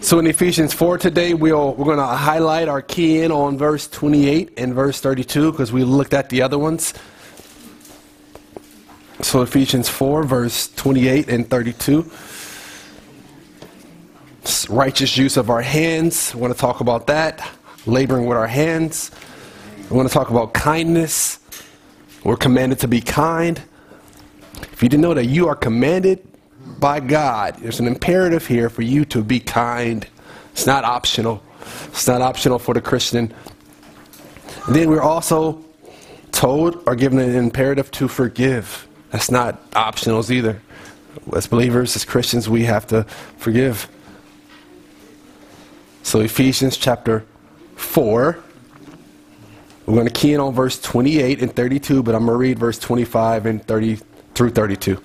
So in Ephesians 4 today, we'll, we're going to highlight our key in on verse 28 and verse 32 because we looked at the other ones. So Ephesians 4, verse 28 and 32. Righteous use of our hands. We want to talk about that. Laboring with our hands. We want to talk about kindness. We're commanded to be kind. If you didn't know that you are commanded by God. There's an imperative here for you to be kind. It's not optional. It's not optional for the Christian. And then we're also told or given an imperative to forgive. That's not optionals either. As believers, as Christians, we have to forgive. So, Ephesians chapter 4. We're going to key in on verse 28 and 32, but I'm going to read verse 25 and 30 through 32.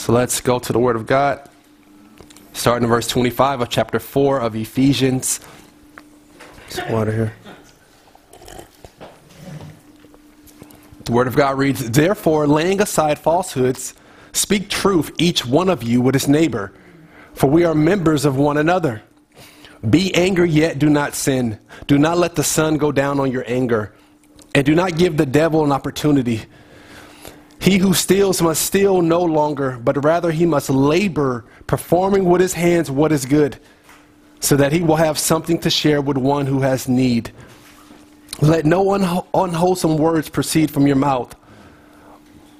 So let's go to the Word of God. Starting in verse 25 of chapter 4 of Ephesians. Some water here. The Word of God reads Therefore, laying aside falsehoods, speak truth, each one of you with his neighbor, for we are members of one another. Be angry, yet do not sin. Do not let the sun go down on your anger, and do not give the devil an opportunity. He who steals must steal no longer, but rather he must labor, performing with his hands what is good, so that he will have something to share with one who has need. Let no unha- unwholesome words proceed from your mouth,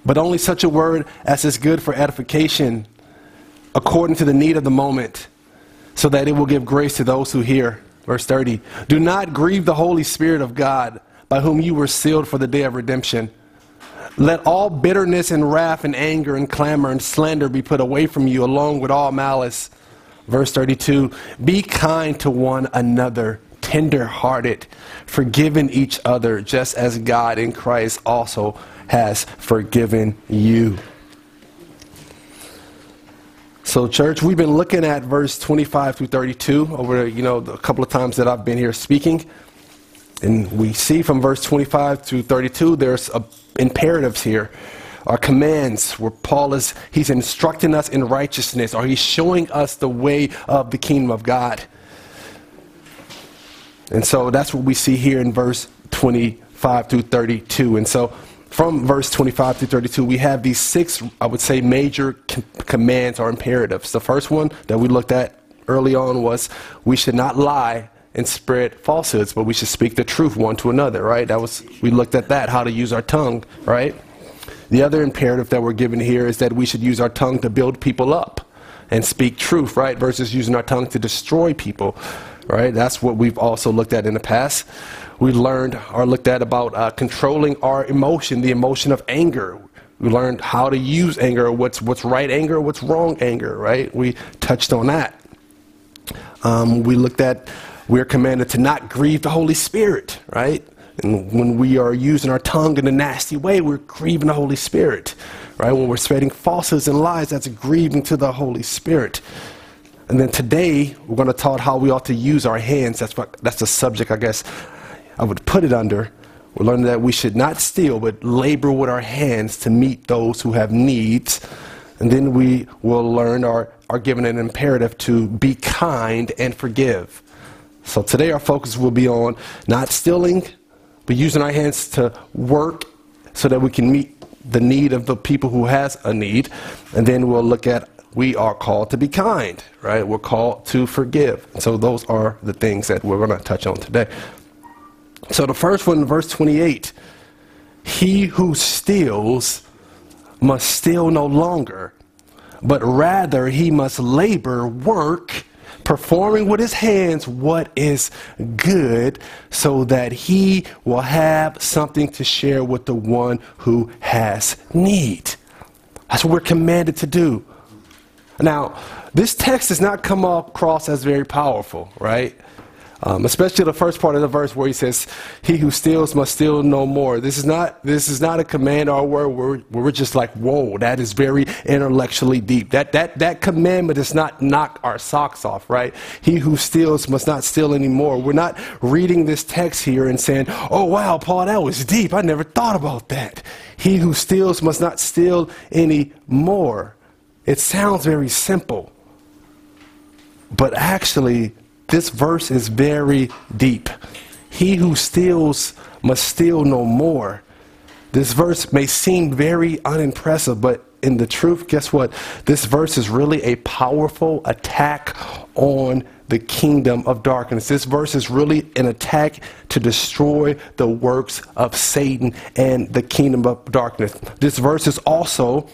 but only such a word as is good for edification, according to the need of the moment, so that it will give grace to those who hear. Verse 30 Do not grieve the Holy Spirit of God, by whom you were sealed for the day of redemption. Let all bitterness and wrath and anger and clamor and slander be put away from you, along with all malice. Verse 32 Be kind to one another, tender hearted, forgiving each other, just as God in Christ also has forgiven you. So, church, we've been looking at verse 25 through 32 over, you know, a couple of times that I've been here speaking. And we see from verse 25 through 32, there's imperatives here are commands where Paul is he's instructing us in righteousness or he's showing us the way of the kingdom of God. And so that's what we see here in verse 25 through 32. And so from verse 25 through 32, we have these six, I would say, major com- commands or imperatives. The first one that we looked at early on was we should not lie and spread falsehoods, but we should speak the truth one to another, right? That was we looked at that, how to use our tongue, right? The other imperative that we're given here is that we should use our tongue to build people up and speak truth, right? Versus using our tongue to destroy people, right? That's what we've also looked at in the past. We learned or looked at about uh, controlling our emotion, the emotion of anger. We learned how to use anger, what's what's right anger, what's wrong anger, right? We touched on that. Um, we looked at we're commanded to not grieve the Holy Spirit, right? And when we are using our tongue in a nasty way, we're grieving the Holy Spirit, right? When we're spreading falsehoods and lies, that's grieving to the Holy Spirit. And then today, we're going to talk how we ought to use our hands. That's what, that's the subject, I guess, I would put it under. We're learning that we should not steal, but labor with our hands to meet those who have needs. And then we will learn or are given an imperative to be kind and forgive. So today our focus will be on not stealing, but using our hands to work so that we can meet the need of the people who has a need. And then we'll look at we are called to be kind, right? We're called to forgive. So those are the things that we're going to touch on today. So the first one, verse 28, he who steals must steal no longer, but rather he must labor, work, performing with his hands what is good, so that he will have something to share with the one who has need. That's what we're commanded to do. Now, this text does not come across as very powerful, right? Um, especially the first part of the verse where he says, "He who steals must steal no more." This is not this is not a command or a word where, we're just like, "Whoa, that is very intellectually deep." That that that commandment does not knock our socks off, right? He who steals must not steal anymore. We're not reading this text here and saying, "Oh wow, Paul, that was deep. I never thought about that." He who steals must not steal anymore. It sounds very simple, but actually this verse is very deep. He who steals must steal no more. This verse may seem very unimpressive, but in the truth, guess what? This verse is really a powerful attack on the kingdom of darkness. This verse is really an attack to destroy the works of Satan and the kingdom of darkness. This verse is also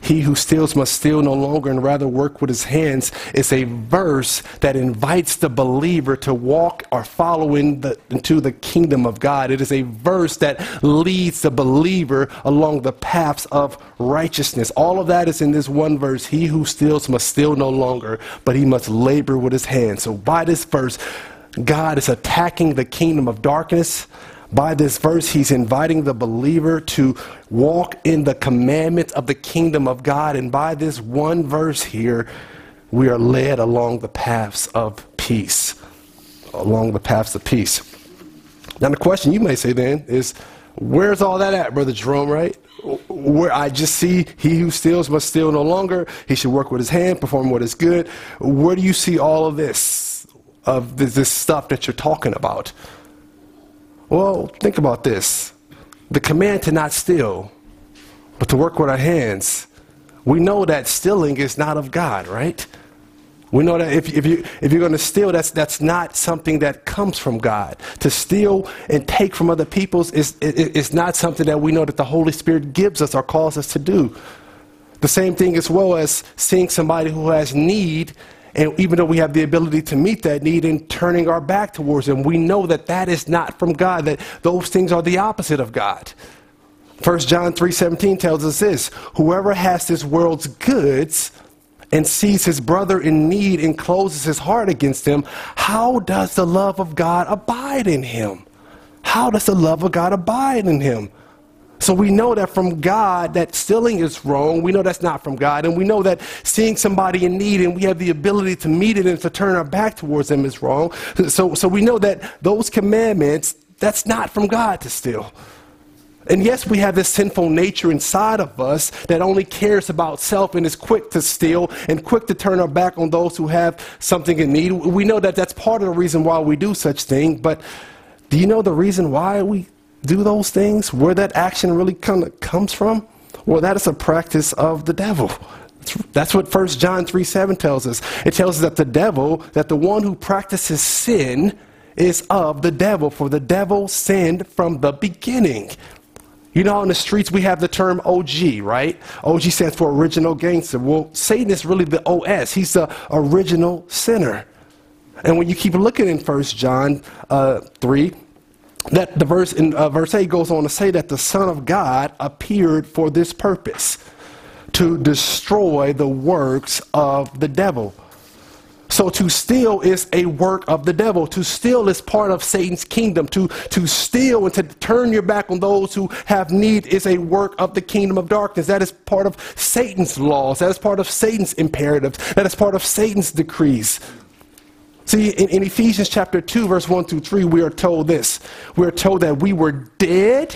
he who steals must steal no longer and rather work with his hands is a verse that invites the believer to walk or follow in the, into the kingdom of God. It is a verse that leads the believer along the paths of righteousness. All of that is in this one verse. He who steals must steal no longer, but he must labor with his hands. So by this verse, God is attacking the kingdom of darkness by this verse, he's inviting the believer to walk in the commandments of the kingdom of God. And by this one verse here, we are led along the paths of peace. Along the paths of peace. Now, the question you may say then is, where's all that at, Brother Jerome, right? Where I just see he who steals must steal no longer. He should work with his hand, perform what is good. Where do you see all of this, of this, this stuff that you're talking about? Well, think about this. The command to not steal, but to work with our hands. We know that stealing is not of God, right? We know that if, if, you, if you're going to steal, that's, that's not something that comes from God. To steal and take from other people's is, is, not something that we know that the Holy Spirit gives us or calls us to do. The same thing as well as seeing somebody who has need and even though we have the ability to meet that need and turning our back towards Him, we know that that is not from God, that those things are the opposite of God. 1 John 3:17 tells us this, whoever has this world's goods and sees his brother in need and closes his heart against him, how does the love of God abide in him? How does the love of God abide in him? So we know that from God that stealing is wrong. We know that's not from God. And we know that seeing somebody in need and we have the ability to meet it and to turn our back towards them is wrong. So, so we know that those commandments, that's not from God to steal. And yes, we have this sinful nature inside of us that only cares about self and is quick to steal and quick to turn our back on those who have something in need. We know that that's part of the reason why we do such things, but do you know the reason why we do those things, where that action really kind of comes from, well, that is a practice of the devil. That's what 1 John 3 7 tells us. It tells us that the devil, that the one who practices sin is of the devil, for the devil sinned from the beginning. You know, on the streets we have the term OG, right? OG stands for original gangster. Well, Satan is really the OS. He's the original sinner. And when you keep looking in 1 John uh, 3, that the verse in uh, verse 8 goes on to say that the Son of God appeared for this purpose to destroy the works of the devil. So to steal is a work of the devil. To steal is part of Satan's kingdom. To, to steal and to turn your back on those who have need is a work of the kingdom of darkness. That is part of Satan's laws. That is part of Satan's imperatives. That is part of Satan's decrees. See, in, in, Ephesians chapter 2, verse 1 through 3, we are told this. We are told that we were dead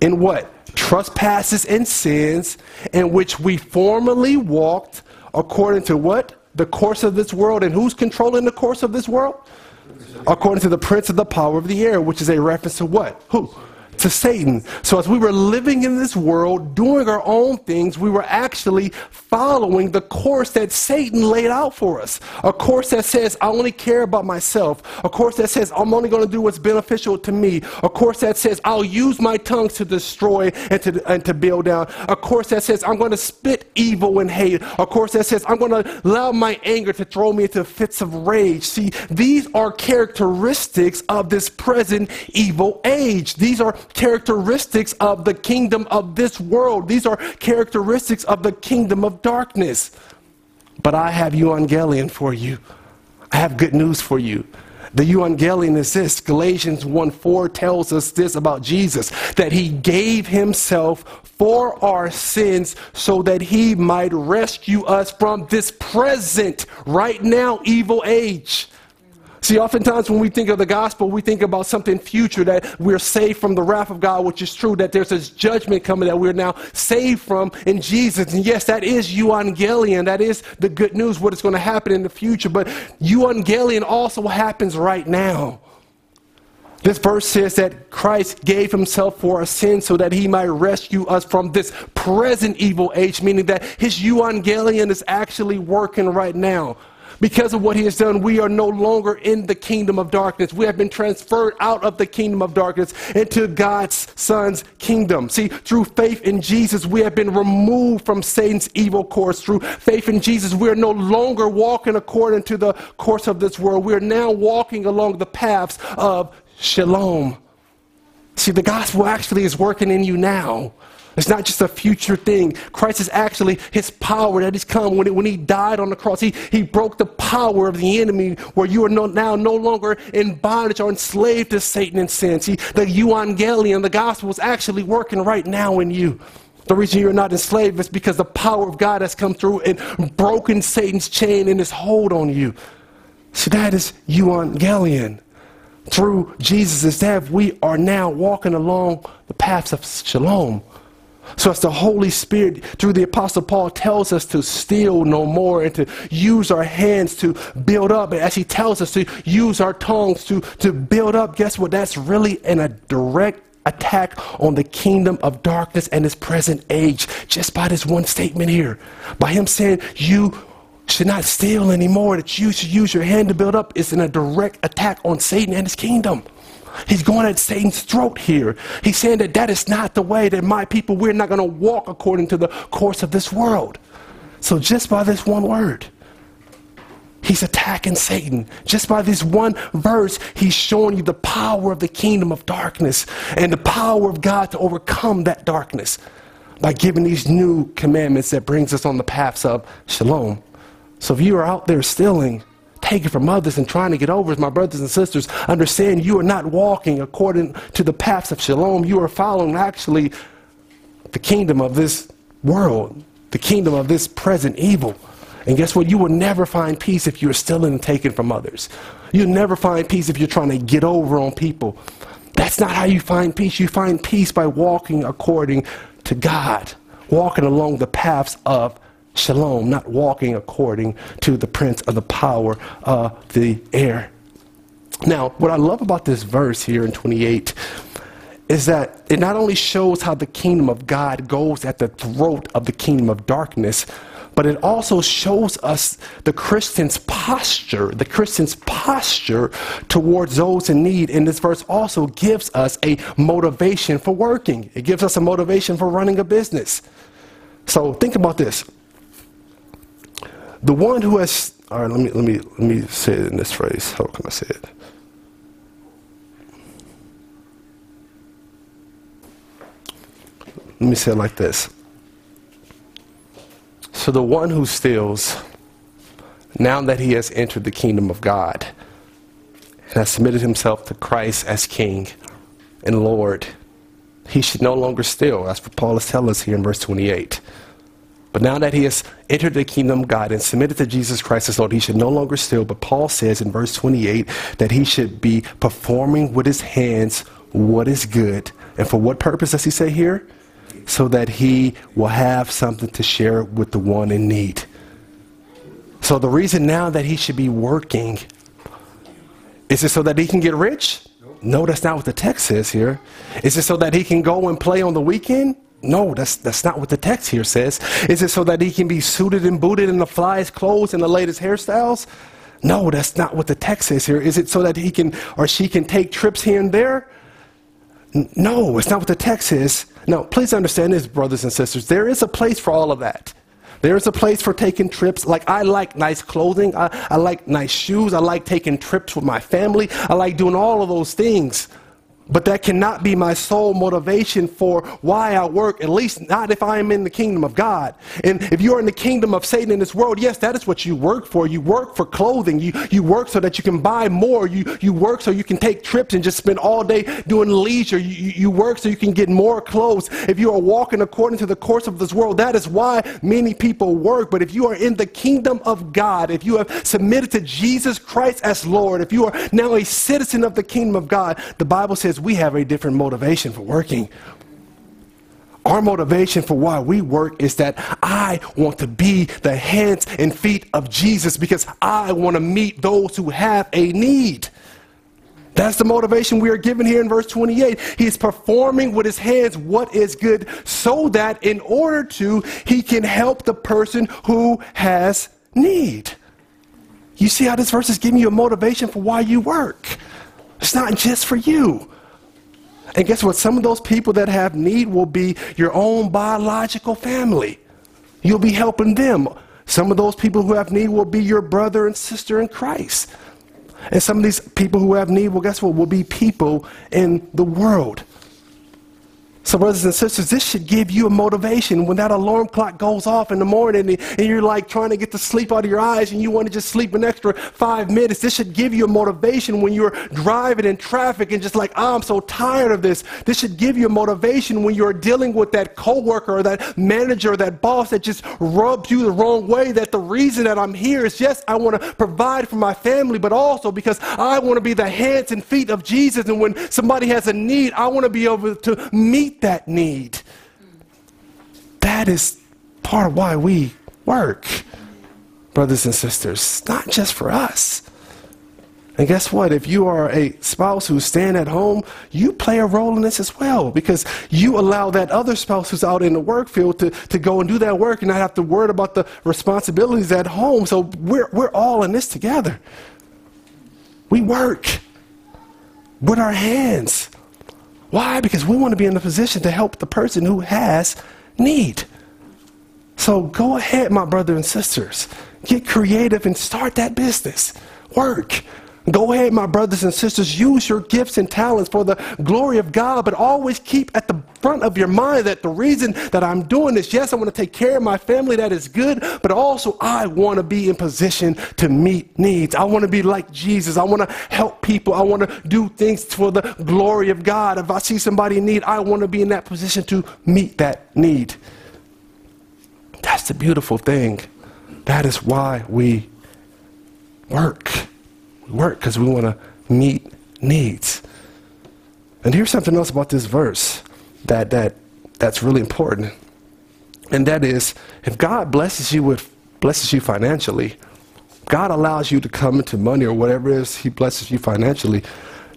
in what? Trespasses and sins in which we formerly walked according to what? The course of this world. And who's controlling the course of this world? According to the prince of the power of the air, which is a reference to what? Who? To Satan. So as we were living in this world, doing our own things, we were actually following the course that Satan laid out for us. A course that says, I only care about myself. A course that says, I'm only going to do what's beneficial to me. A course that says, I'll use my tongues to destroy and to, and to build down. A course that says, I'm going to spit evil and hate. A course that says, I'm going to allow my anger to throw me into fits of rage. See, these are characteristics of this present evil age. These are characteristics of the kingdom of this world. These are characteristics of the kingdom of darkness. But I have evangelion for you. I have good news for you. The euangelion is this. Galatians 1 4 tells us this about Jesus that he gave himself for our sins so that he might rescue us from this present, right now, evil age. See, oftentimes when we think of the gospel, we think about something future that we're saved from the wrath of God, which is true, that there's this judgment coming that we're now saved from in Jesus. And yes, that is euangelion. That is the good news, what is going to happen in the future. But euangelion also happens right now. This verse says that Christ gave himself for our sins so that he might rescue us from this present evil age, meaning that his euangelion is actually working right now. Because of what he has done, we are no longer in the kingdom of darkness. We have been transferred out of the kingdom of darkness into God's Son's kingdom. See, through faith in Jesus, we have been removed from Satan's evil course. Through faith in Jesus, we are no longer walking according to the course of this world. We are now walking along the paths of shalom. See, the gospel actually is working in you now. It's not just a future thing. Christ is actually his power that has come. When, it, when he died on the cross, he, he broke the power of the enemy where you are no, now no longer in bondage or enslaved to Satan and sin. See, the euangelion, the gospel, is actually working right now in you. The reason you're not enslaved is because the power of God has come through and broken Satan's chain and his hold on you. See, that is euangelion. Through Jesus' death, we are now walking along the paths of shalom. So as the Holy Spirit, through the Apostle Paul, tells us to steal no more and to use our hands to build up, And as he tells us to use our tongues to, to build up, guess what? That's really in a direct attack on the kingdom of darkness and its present age, just by this one statement here. By him saying, you should not steal anymore, that you should use your hand to build up, is in a direct attack on Satan and his kingdom. He's going at Satan's throat here. He's saying that that is not the way that my people, we're not going to walk according to the course of this world. So just by this one word, he's attacking Satan. Just by this one verse, he's showing you the power of the kingdom of darkness and the power of God to overcome that darkness by giving these new commandments that brings us on the paths of shalom. So if you are out there stealing, taking from others and trying to get over, my brothers and sisters, understand you are not walking according to the paths of shalom. You are following actually the kingdom of this world, the kingdom of this present evil. And guess what? You will never find peace if you're stealing and taking from others. You'll never find peace if you're trying to get over on people. That's not how you find peace. You find peace by walking according to God, walking along the paths of shalom, not walking according to the prince of the power of the air. Now, what I love about this verse here in 28 is that it not only shows how the kingdom of God goes at the throat of the kingdom of darkness, but it also shows us the Christian's posture, the Christian's posture towards those in need. And this verse also gives us a motivation for working, it gives us a motivation for running a business. So think about this. The one who has, all right, let me, let me, let me say it in this phrase. How can I say it? Let me say it like this. So the one who steals, now that he has entered the kingdom of God and has submitted himself to Christ as King and Lord, he should no longer steal. That's what Paul is telling us here in verse 28. But now that he has entered the kingdom of God and submitted to Jesus Christ as Lord, he should no longer steal. But Paul says in verse 28 that he should be performing with his hands what is good. And for what purpose does he say here? So that he will have something to share with the one in need. So the reason now that he should be working is it so that he can get rich? No, that's not what the text says here. Is it so that he can go and play on the weekend? No, that's, that's not what the text here says. Is it so that he can be suited and booted in the flyest clothes and the latest hairstyles? No, that's not what the text says here. Is it so that he can or she can take trips here and there? No, it's not what the text says. Now, please understand this, brothers and sisters. There is a place for all of that. There is a place for taking trips. Like, I like nice clothing. I, I like nice shoes. I like taking trips with my family. I like doing all of those things. But that cannot be my sole motivation for why I work, at least not if I am in the kingdom of God. And if you're in the kingdom of Satan in this world, yes, that is what you work for. You work for clothing. You, you work so that you can buy more. You, you work so you can take trips and just spend all day doing leisure. You, you work so you can get more clothes. If you are walking according to the course of this world, that is why many people work. But if you are in the kingdom of God, if you have submitted to Jesus Christ as Lord, if you are now a citizen of the kingdom of God, the Bible says, we have a different motivation for working. Our motivation for why we work is that I want to be the hands and feet of Jesus because I want to meet those who have a need. That's the motivation we are given here in verse 28. He's performing with his hands what is good so that in order to, he can help the person who has need. You see how this verse is giving you a motivation for why you work. It's not just for you. And guess what? Some of those people that have need will be your own biological family. You'll be helping them. Some of those people who have need will be your brother and sister in Christ. And some of these people who have need, well, guess what? Will be people in the world. So, brothers and sisters, this should give you a motivation when that alarm clock goes off in the morning and, you're like trying to get the sleep out of your eyes and you want to just sleep an extra five minutes. This should give you a motivation when you're driving in traffic and just like, oh, I'm so tired of this. This should give you a motivation when you're dealing with that coworker or that manager or that boss that just rubs you the wrong way. That the reason that I'm here is yes, I want to provide for my family, but also because I want to be the hands and feet of Jesus. And when somebody has a need, I want to be able to meet that need. That is part of why we work, brothers and sisters, not just for us. And guess what? If you are a spouse who's staying at home, you play a role in this as well because you allow that other spouse who's out in the work field to, to go and do that work and not have to worry about the responsibilities at home. So we're, we're all in this together. We work with our hands. Why? Because we want to be in a position to help the person who has need. So go ahead, my brothers and sisters. Get creative and start that business. Work. Go ahead, my brothers and sisters, use your gifts and talents for the glory of God, but always keep at the front of your mind that the reason that I'm doing this, yes, I want to take care of my family, that is good, but also I want to be in position to meet needs. I want to be like Jesus. I want to help people. I want to do things for the glory of God. If I see somebody in need, I want to be in that position to meet that need. That's the beautiful thing. That is why we work. We work because we want to meet needs. And here's something else about this verse that, that, that's really important. And that is, if God blesses you with blesses you financially, God allows you to come into money or whatever it is He blesses you financially,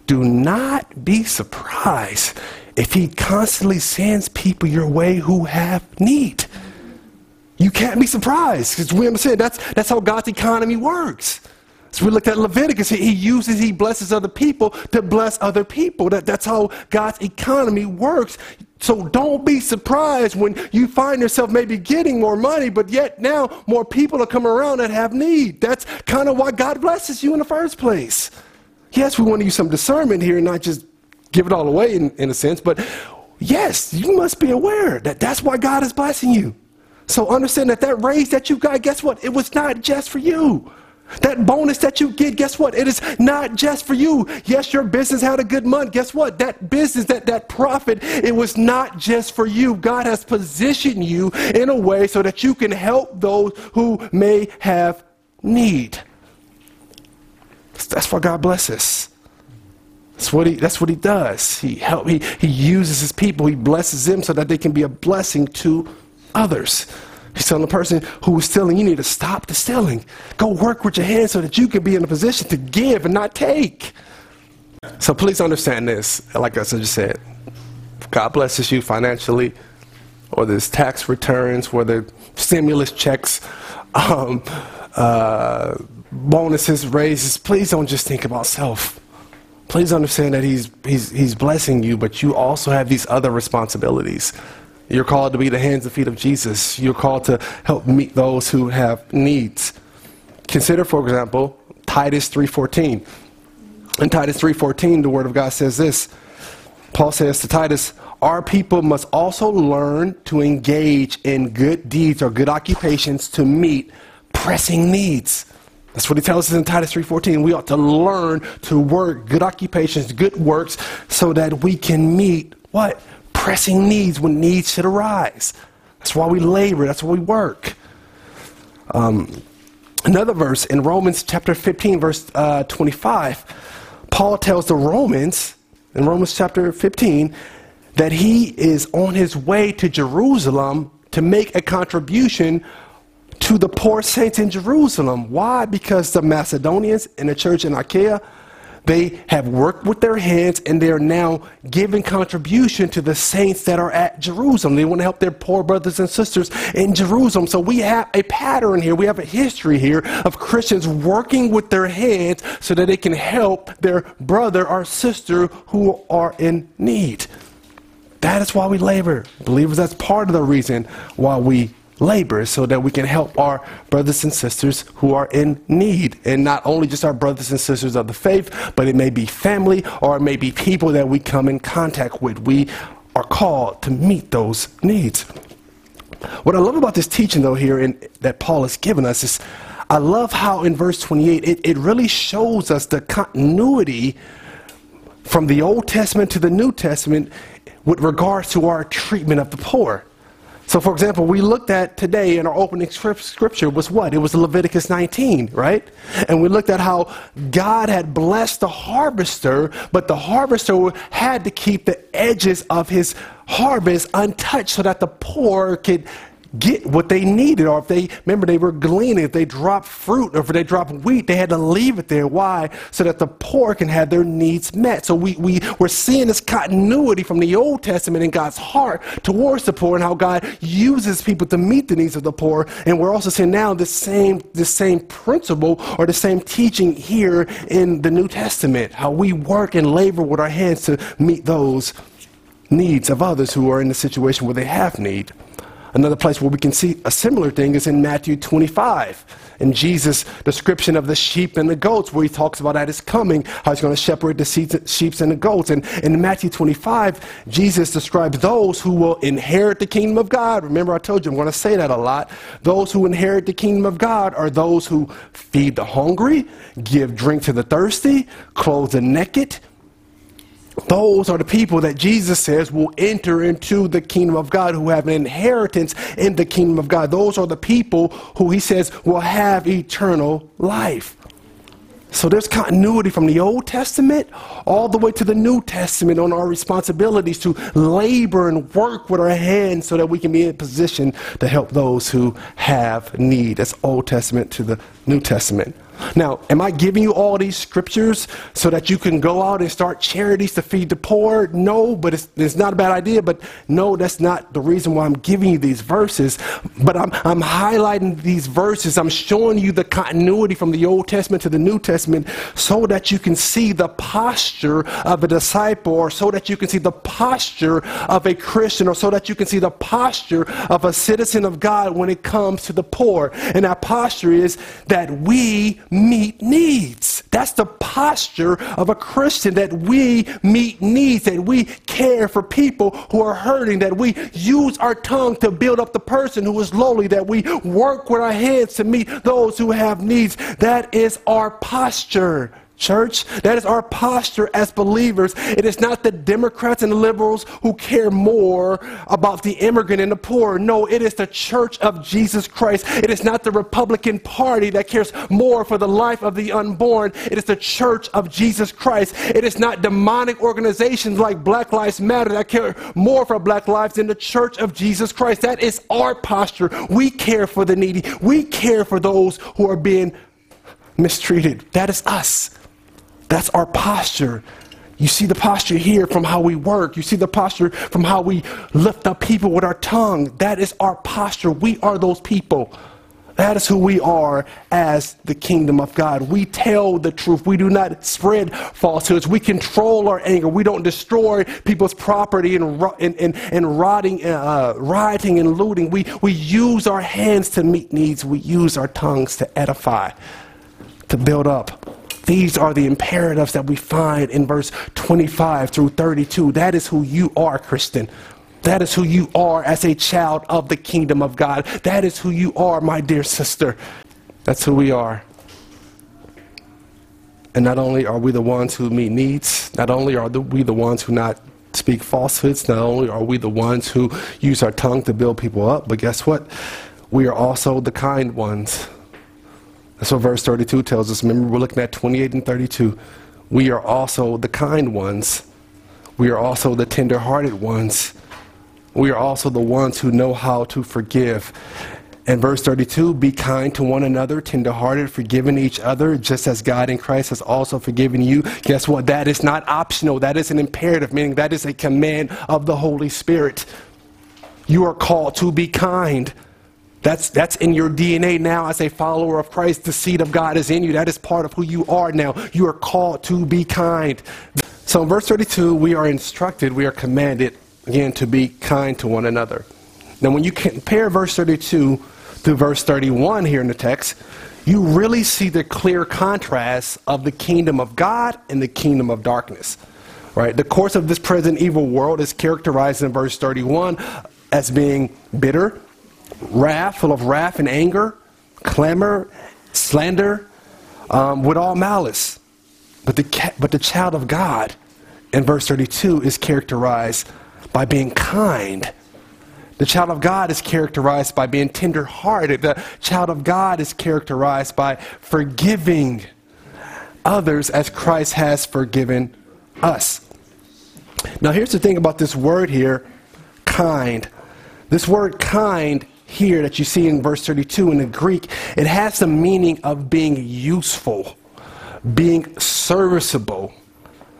do not be surprised if He constantly sends people your way who have need. You can't be surprised because we understand that's, that's how God's economy works. So we looked at Leviticus. He uses, he blesses other people to bless other people. That, that's how God's economy works. So don't be surprised when you find yourself maybe getting more money, but yet now more people are coming around that have need. That's kind of why God blesses you in the first place. Yes, we want to use some discernment here and not just give it all away in, in a sense, but yes, you must be aware that that's why God is blessing you. So understand that that raise that you got, guess what? It was not just for you. That bonus that you get, guess what? It is not just for you. Yes, your business had a good month. Guess what? That business, that, that profit, it was not just for you. God has positioned you in a way so that you can help those who may have need. That's why God blesses. That's what he, that's what he does. He, help, he, he uses his people, he blesses them so that they can be a blessing to others. He's telling the person who was stealing, you need to stop the stealing. Go work with your hands so that you can be in a position to give and not take. So please understand this. Like I just said, God blesses you financially, or there's tax returns, whether stimulus checks, um, uh, bonuses, raises. Please don't just think about self. Please understand that he's, he's, he's blessing you, but you also have these other responsibilities. You're called to be the hands and feet of Jesus. You're called to help meet those who have needs. Consider, for example, Titus 3.14. In Titus 3.14, the Word of God says this, Paul says to Titus, Our people must also learn to engage in good deeds or good occupations to meet pressing needs. That's what he tells us in Titus 3:14. We ought to learn to work good occupations, good works, so that we can meet what? Pressing needs when needs should arise. That's why we labor, that's why we work. Um, another verse in Romans chapter 15, verse uh, 25, Paul tells the Romans in Romans chapter 15 that he is on his way to Jerusalem to make a contribution to the poor saints in Jerusalem. Why? Because the Macedonians in the church in Achaia, they have worked with their hands and they are now giving contribution to the saints that are at Jerusalem. They want to help their poor brothers and sisters in Jerusalem. So we have a pattern here. We have a history here of Christians working with their hands so that they can help their brother or sister who are in need. That is why we labor. Believers, that's part of the reason why we labor so that we can help our brothers and sisters who are in need. And not only just our brothers and sisters of the faith, but it may be family or it may be people that we come in contact with. We are called to meet those needs. What I love about this teaching, though, here in, that Paul has given us is I love how in verse 28 it, it really shows us the continuity from the Old Testament to the New Testament with regards to our treatment of the poor. So, for example, we looked at today in our opening scripture was what? It was Leviticus 19, right? And we looked at how God had blessed the harvester, but the harvester had to keep the edges of his harvest untouched so that the poor could get what they needed. Or if they, remember, they were gleaning. If they dropped fruit or if they dropped wheat, they had to leave it there. Why? So that the poor can have their needs met. So we, we, we're seeing this continuity from the Old Testament in God's heart towards the poor and how God uses people to meet the needs of the poor. And we're also seeing now the same, the same principle or the same teaching here in the New Testament. How we work and labor with our hands to meet those needs of others who are in a situation where they have need. Another place where we can see a similar thing is in Matthew 25. In Jesus' description of the sheep and the goats, where he talks about at his coming, how he's going to separate the sheep and the goats. And in Matthew 25, Jesus describes those who will inherit the kingdom of God. Remember, I told you I'm going to say that a lot. Those who inherit the kingdom of God are those who feed the hungry, give drink to the thirsty, clothe the naked, those are the people that Jesus says will enter into the kingdom of God, who have an inheritance in the kingdom of God. Those are the people who he says will have eternal life. So there's continuity from the Old Testament all the way to the New Testament on our responsibilities to labor and work with our hands so that we can be in a position to help those who have need. That's Old Testament to the New Testament. Now, am I giving you all these scriptures so that you can go out and start charities to feed the poor? No, but it's, it's not a bad idea. But no, that's not the reason why I'm giving you these verses. But I'm, I'm highlighting these verses. I'm showing you the continuity from the Old Testament to the New Testament so that you can see the posture of a disciple or so that you can see the posture of a Christian or so that you can see the posture of a citizen of God when it comes to the poor. And that posture is that we meet needs. That's the posture of a Christian that we meet needs, that we care for people who are hurting, that we use our tongue to build up the person who is lowly, that we work with our hands to meet those who have needs. That is our posture church. That is our posture as believers. It is not the Democrats and the liberals who care more about the immigrant and the poor. No, it is the church of Jesus Christ. It is not the Republican Party that cares more for the life of the unborn. It is the church of Jesus Christ. It is not demonic organizations like Black Lives Matter that care more for black lives than the church of Jesus Christ. That is our posture. We care for the needy. We care for those who are being mistreated. That is us. That's our posture. You see the posture here from how we work. You see the posture from how we lift up people with our tongue. That is our posture. We are those people. That is who we are as the kingdom of God. We tell the truth. We do not spread falsehoods. We control our anger. We don't destroy people's property and, and, and, and rotting, uh, rioting and looting. We, we use our hands to meet needs. We use our tongues to edify, to build up These are the imperatives that we find in verse 25 through 32. That is who you are, Christian. That is who you are as a child of the kingdom of God. That is who you are, my dear sister. That's who we are. And not only are we the ones who meet needs, not only are we the ones who not speak falsehoods, not only are we the ones who use our tongue to build people up, but guess what? We are also the kind ones. That's what verse 32 tells us. Remember, we're looking at 28 and 32. We are also the kind ones. We are also the tender-hearted ones. We are also the ones who know how to forgive. And verse 32 be kind to one another, tenderhearted, forgiving each other, just as God in Christ has also forgiven you. Guess what? That is not optional. That is an imperative, meaning that is a command of the Holy Spirit. You are called to be kind. That's, that's in your DNA now as a follower of Christ. The seed of God is in you. That is part of who you are now. You are called to be kind. So in verse 32, we are instructed, we are commanded, again, to be kind to one another. Now, when you compare verse 32 to verse 31 here in the text, you really see the clear contrast of the kingdom of God and the kingdom of darkness. Right? The course of this present evil world is characterized in verse 31 as being bitter, wrath, full of wrath and anger, clamor, slander, um, with all malice. But the, but the child of God in verse 32 is characterized by being kind. The child of God is characterized by being tender-hearted. The child of God is characterized by forgiving others as Christ has forgiven us. Now, here's the thing about this word here kind. This word kind here that you see in verse 32 in the Greek, it has the meaning of being useful, being serviceable.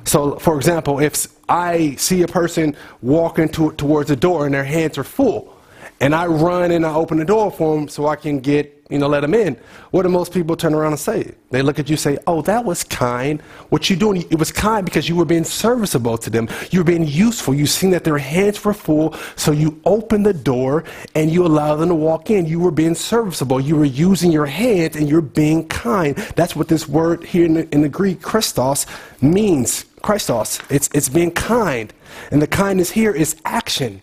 So, for example, if I see a person walking to, towards the door and their hands are full, and I run and I open the door for them so I can get you know, let them in. What do most people turn around and say? They look at you say, oh, that was kind. What you doing, it was kind because you were being serviceable to them. You were being useful. You seen that their hands were full, so you opened the door and you allowed them to walk in. You were being serviceable. You were using your hands and you're being kind. That's what this word here in the, in the Greek, chrestos, means. chrestos. It's, it's being kind. And the kindness here is action.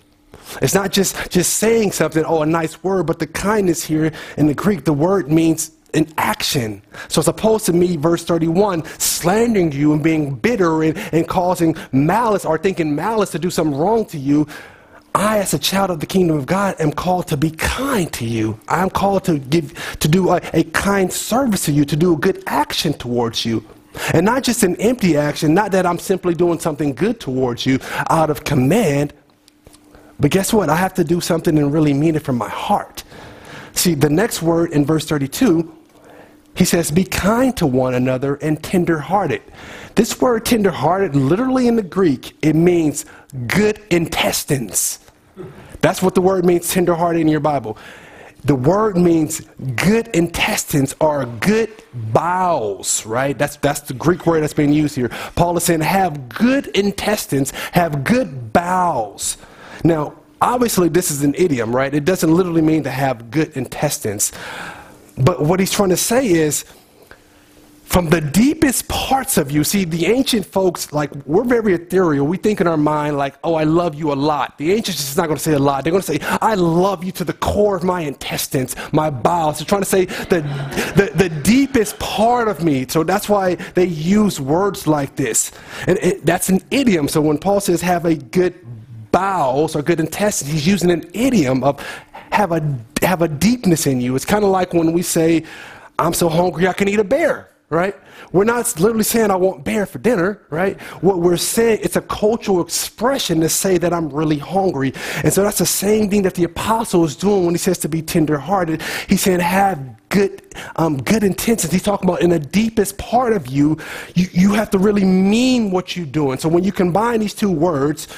It's not just, just saying something, oh, a nice word, but the kindness here in the Greek, the word means an action. So as opposed to me, verse 31, slandering you and being bitter and, and causing malice or thinking malice to do something wrong to you, I, as a child of the kingdom of God, am called to be kind to you. I'm called to give, to do a, a kind service to you, to do a good action towards you. And not just an empty action, not that I'm simply doing something good towards you out of command, but guess what? I have to do something and really mean it from my heart. See, the next word in verse 32, he says, Be kind to one another and tenderhearted. This word tenderhearted, literally in the Greek, it means good intestines. That's what the word means, tenderhearted in your Bible. The word means good intestines or good bowels, right? That's, that's the Greek word that's being used here. Paul is saying, have good intestines, have good bowels. Now, obviously, this is an idiom, right? It doesn't literally mean to have good intestines. But what he's trying to say is, from the deepest parts of you, see, the ancient folks, like, we're very ethereal. We think in our mind, like, oh, I love you a lot. The ancients just not going to say a lot. They're going to say, I love you to the core of my intestines, my bowels. They're trying to say the, the, the deepest part of me. So that's why they use words like this. And it, that's an idiom. So when Paul says, have a good bowels or good intestines. He's using an idiom of have a, have a deepness in you. It's kind of like when we say, I'm so hungry I can eat a bear, right? We're not literally saying I want bear for dinner, right? What we're saying, it's a cultural expression to say that I'm really hungry. And so that's the same thing that the apostle is doing when he says to be tenderhearted. He's saying have good, um, good intentions. He's talking about in the deepest part of you, you, you have to really mean what you're doing. So when you combine these two words,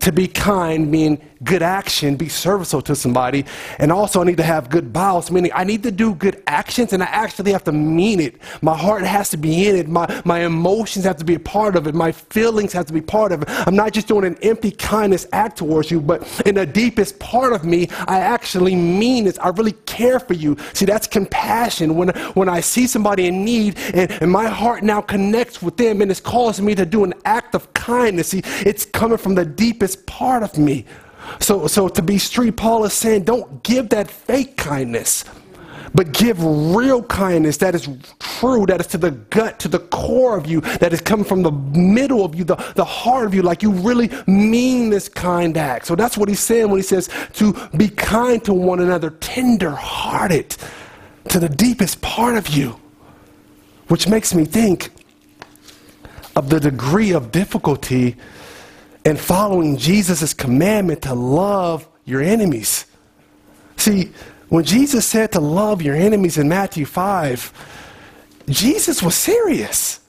to be kind, mean good action, be serviceable to somebody. And also, I need to have good bowels, meaning I need to do good actions and I actually have to mean it. My heart has to be in it. My, my emotions have to be a part of it. My feelings have to be part of it. I'm not just doing an empty kindness act towards you, but in the deepest part of me, I actually mean it. I really care for you. See, that's compassion. When, when I see somebody in need and, and my heart now connects with them and it's causing me to do an act of kindness, see, it's coming from the deepest part of me. So, so to be street, Paul is saying, don't give that fake kindness, but give real kindness that is true, that is to the gut, to the core of you, that is coming from the middle of you, the, the heart of you, like you really mean this kind act. So that's what he's saying when he says to be kind to one another, tender hearted, to the deepest part of you. Which makes me think of the degree of difficulty and following Jesus' commandment to love your enemies. See, when Jesus said to love your enemies in Matthew 5, Jesus was serious.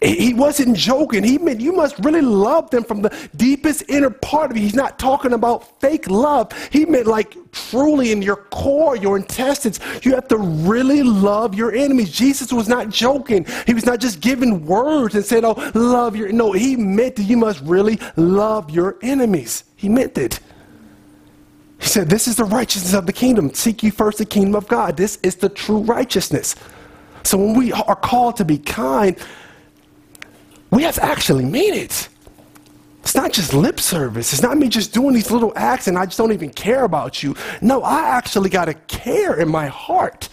He wasn't joking. He meant you must really love them from the deepest inner part of you. He's not talking about fake love. He meant like truly in your core, your intestines. You have to really love your enemies. Jesus was not joking. He was not just giving words and saying, oh, love your. No, he meant that you must really love your enemies. He meant it. He said, This is the righteousness of the kingdom. Seek ye first the kingdom of God. This is the true righteousness. So when we are called to be kind, we have to actually mean it. It's not just lip service. It's not me just doing these little acts and I just don't even care about you. No, I actually got to care in my heart.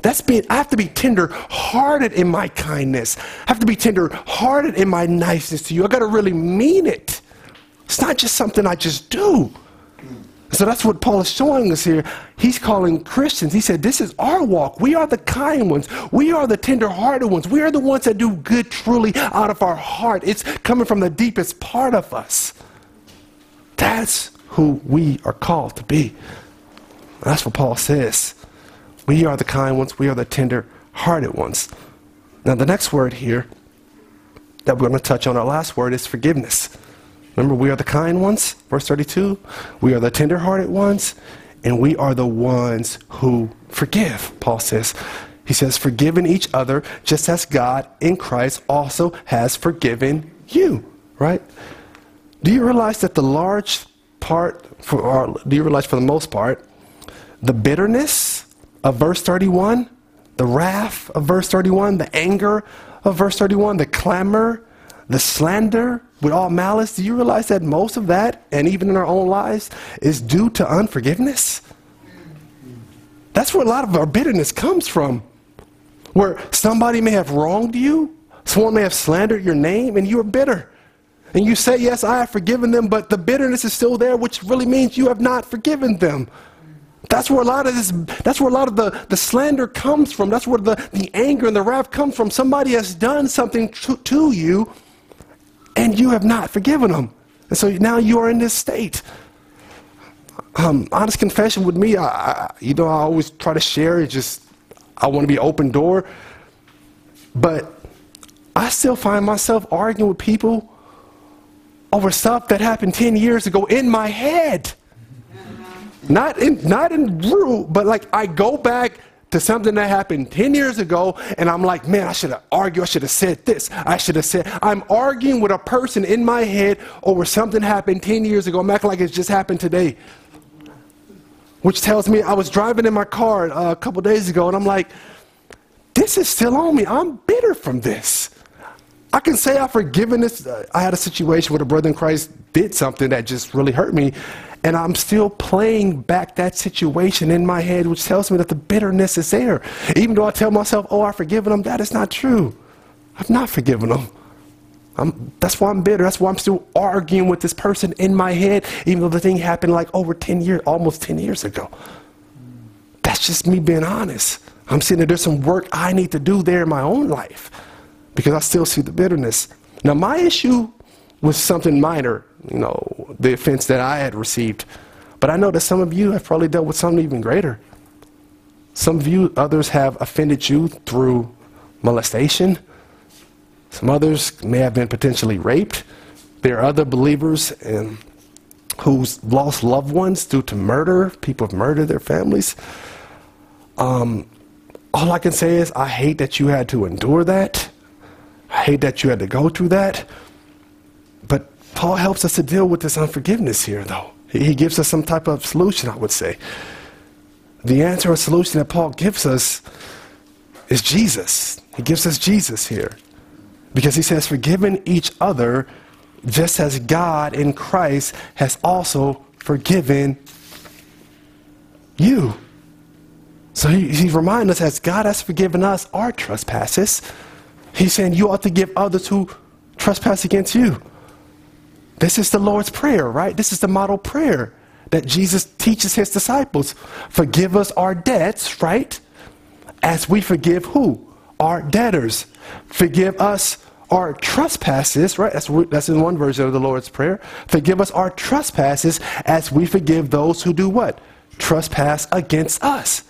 That's being, I have to be tender hearted in my kindness. I have to be tender hearted in my niceness to you. I got to really mean it. It's not just something I just do. So that's what Paul is showing us here. He's calling Christians. He said, This is our walk. We are the kind ones. We are the tender hearted ones. We are the ones that do good truly out of our heart. It's coming from the deepest part of us. That's who we are called to be. That's what Paul says. We are the kind ones. We are the tender hearted ones. Now, the next word here that we're going to touch on, our last word, is forgiveness. Remember, we are the kind ones, verse 32. We are the tenderhearted ones, and we are the ones who forgive, Paul says. He says, forgiving each other just as God in Christ also has forgiven you, right? Do you realize that the large part, for, or do you realize for the most part, the bitterness of verse 31, the wrath of verse 31, the anger of verse 31, the clamor, the slander with all malice, do you realize that most of that, and even in our own lives, is due to unforgiveness? That's where a lot of our bitterness comes from. Where somebody may have wronged you, someone may have slandered your name, and you are bitter. And you say, Yes, I have forgiven them, but the bitterness is still there, which really means you have not forgiven them. That's where a lot of this, that's where a lot of the, the slander comes from. That's where the, the anger and the wrath comes from. Somebody has done something to, to you and you have not forgiven them. And so now you are in this state. Um, honest confession with me, I, I, you know, I always try to share it, just, I want to be open door. But I still find myself arguing with people over stuff that happened 10 years ago in my head. Not in, not in real, but like I go back to something that happened 10 years ago, and I'm like, man, I should have argued. I should have said this. I should have said. I'm arguing with a person in my head over something happened 10 years ago. I'm acting like it's just happened today. Which tells me I was driving in my car uh, a couple days ago, and I'm like, this is still on me. I'm bitter from this. I can say I've forgiven this. Uh, I had a situation where a brother in Christ did something that just really hurt me, and I'm still playing back that situation in my head, which tells me that the bitterness is there. Even though I tell myself, oh, I've forgiven them, that is not true. I've not forgiven them. I'm, that's why I'm bitter. That's why I'm still arguing with this person in my head, even though the thing happened like over 10 years, almost 10 years ago. That's just me being honest. I'm seeing that there's some work I need to do there in my own life because I still see the bitterness. Now, my issue was something minor you know, the offense that I had received. But I know that some of you have probably dealt with something even greater. Some of you, others have offended you through molestation. Some others may have been potentially raped, there are other believers and who's lost loved ones due to murder. People have murdered their families. Um, all I can say is, I hate that you had to endure that. I hate that you had to go through that. Paul helps us to deal with this unforgiveness here, though. He gives us some type of solution, I would say. The answer or solution that Paul gives us is Jesus. He gives us Jesus here. Because he says, forgiving each other just as God in Christ has also forgiven you. So he, he's reminding us as God has forgiven us our trespasses, he's saying you ought to give others who trespass against you. This is the Lord's Prayer, right? This is the model prayer that Jesus teaches his disciples. Forgive us our debts, right? As we forgive who? Our debtors. Forgive us our trespasses, right? That's, that's in one version of the Lord's Prayer. Forgive us our trespasses as we forgive those who do what? Trespass against us.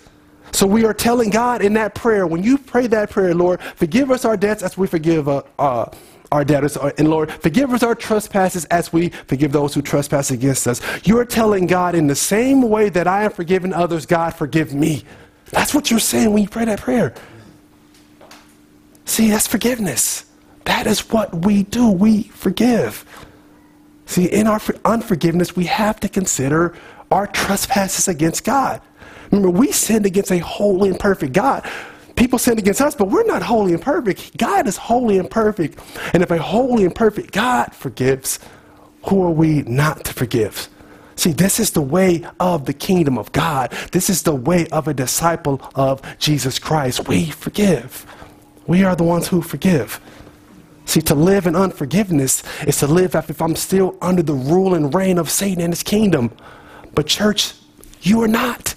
So we are telling God in that prayer, when you pray that prayer, Lord, forgive us our debts as we forgive uh, uh, our debtors. And Lord, forgive us our trespasses as we forgive those who trespass against us. You're telling God in the same way that I have forgiven others, God, forgive me. That's what you're saying when you pray that prayer. See, that's forgiveness. That is what we do. We forgive. See, in our unforgiveness, we have to consider our trespasses against God. Remember, we sinned against a holy and perfect God. People sin against us, but we're not holy and perfect. God is holy and perfect. And if a holy and perfect God forgives, who are we not to forgive? See, this is the way of the kingdom of God. This is the way of a disciple of Jesus Christ. We forgive. We are the ones who forgive. See, to live in unforgiveness is to live as if I'm still under the rule and reign of Satan and his kingdom. But, church, you are not.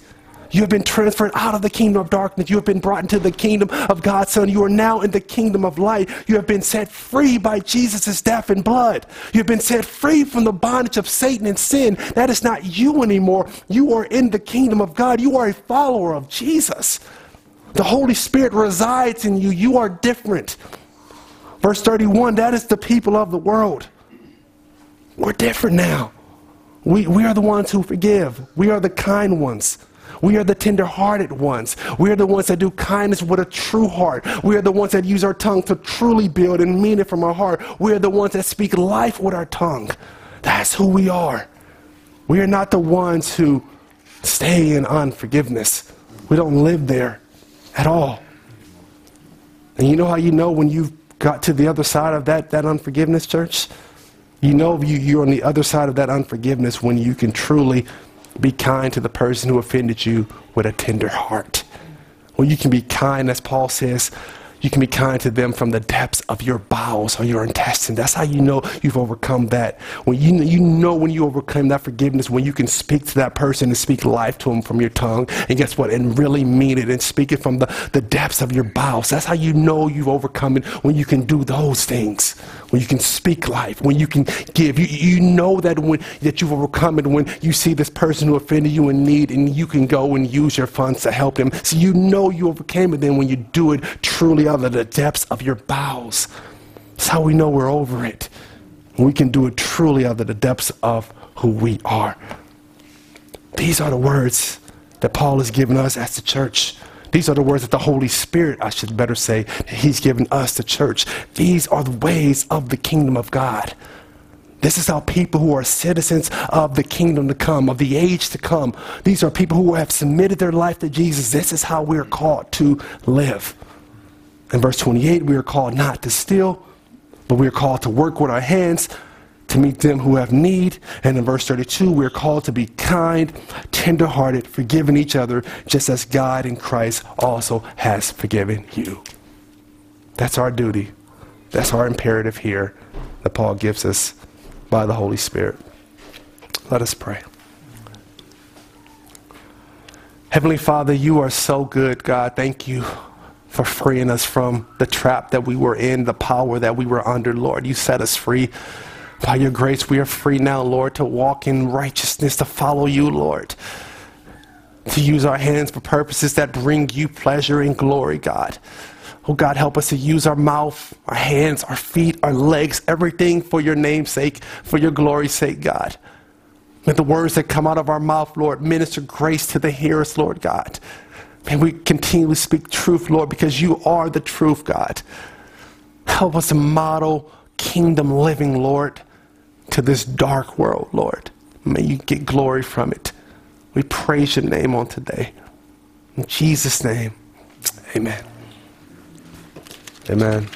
You have been transferred out of the kingdom of darkness. You have been brought into the kingdom of God's Son. You are now in the kingdom of light. You have been set free by Jesus' death and blood. You have been set free from the bondage of Satan and sin. That is not you anymore. You are in the kingdom of God. You are a follower of Jesus. The Holy Spirit resides in you. You are different. Verse 31 that is the people of the world. We're different now. We, we are the ones who forgive, we are the kind ones. We are the tender-hearted ones. We are the ones that do kindness with a true heart. We are the ones that use our tongue to truly build and mean it from our heart. We are the ones that speak life with our tongue. That's who we are. We are not the ones who stay in unforgiveness. We don't live there at all. And you know how you know when you've got to the other side of that, that unforgiveness, church? You know you, you're on the other side of that unforgiveness when you can truly be kind to the person who offended you with a tender heart. When you can be kind, as Paul says, you can be kind to them from the depths of your bowels or your intestine. That's how you know you've overcome that. When you, you know when you overcome that forgiveness, when you can speak to that person and speak life to them from your tongue, and guess what? And really mean it and speak it from the, the depths of your bowels. That's how you know you've overcome it when you can do those things. When you can speak life, when you can give. You, you know that when that you've overcome it when you see this person who offended you in need and you can go and use your funds to help them. So you know you overcame it then when you do it truly out of the depths of your bowels. That's how we know we're over it. We can do it truly out of the depths of who we are. These are the words that Paul has given us as the church. These are the words that the Holy Spirit, I should better say, that He's given us, the church. These are the ways of the kingdom of God. This is how people who are citizens of the kingdom to come, of the age to come, these are people who have submitted their life to Jesus. This is how we're called to live. In verse 28, we are called not to steal, but we are called to work with our hands to meet them who have need. And in verse 32, we are called to be kind, tenderhearted, forgiving each other, just as God in Christ also has forgiven you. That's our duty. That's our imperative here that Paul gives us by the Holy Spirit. Let us pray. Heavenly Father, you are so good, God. Thank you for freeing us from the trap that we were in, the power that we were under, Lord. You set us free. By your grace, we are free now, Lord, to walk in righteousness, to follow you, Lord, to use our hands for purposes that bring you pleasure and glory, God. Oh God, help us to use our mouth, our hands, our feet, our legs, everything for your name's sake, for your glory's sake, God. May the words that come out of our mouth, Lord, minister grace to the hearers, Lord God. May we continually speak truth, Lord, because you are the truth, God. Help us to model kingdom living, Lord, to this dark world, Lord. May you get glory from it. We praise your name on today. In Jesus' name, amen. Amen.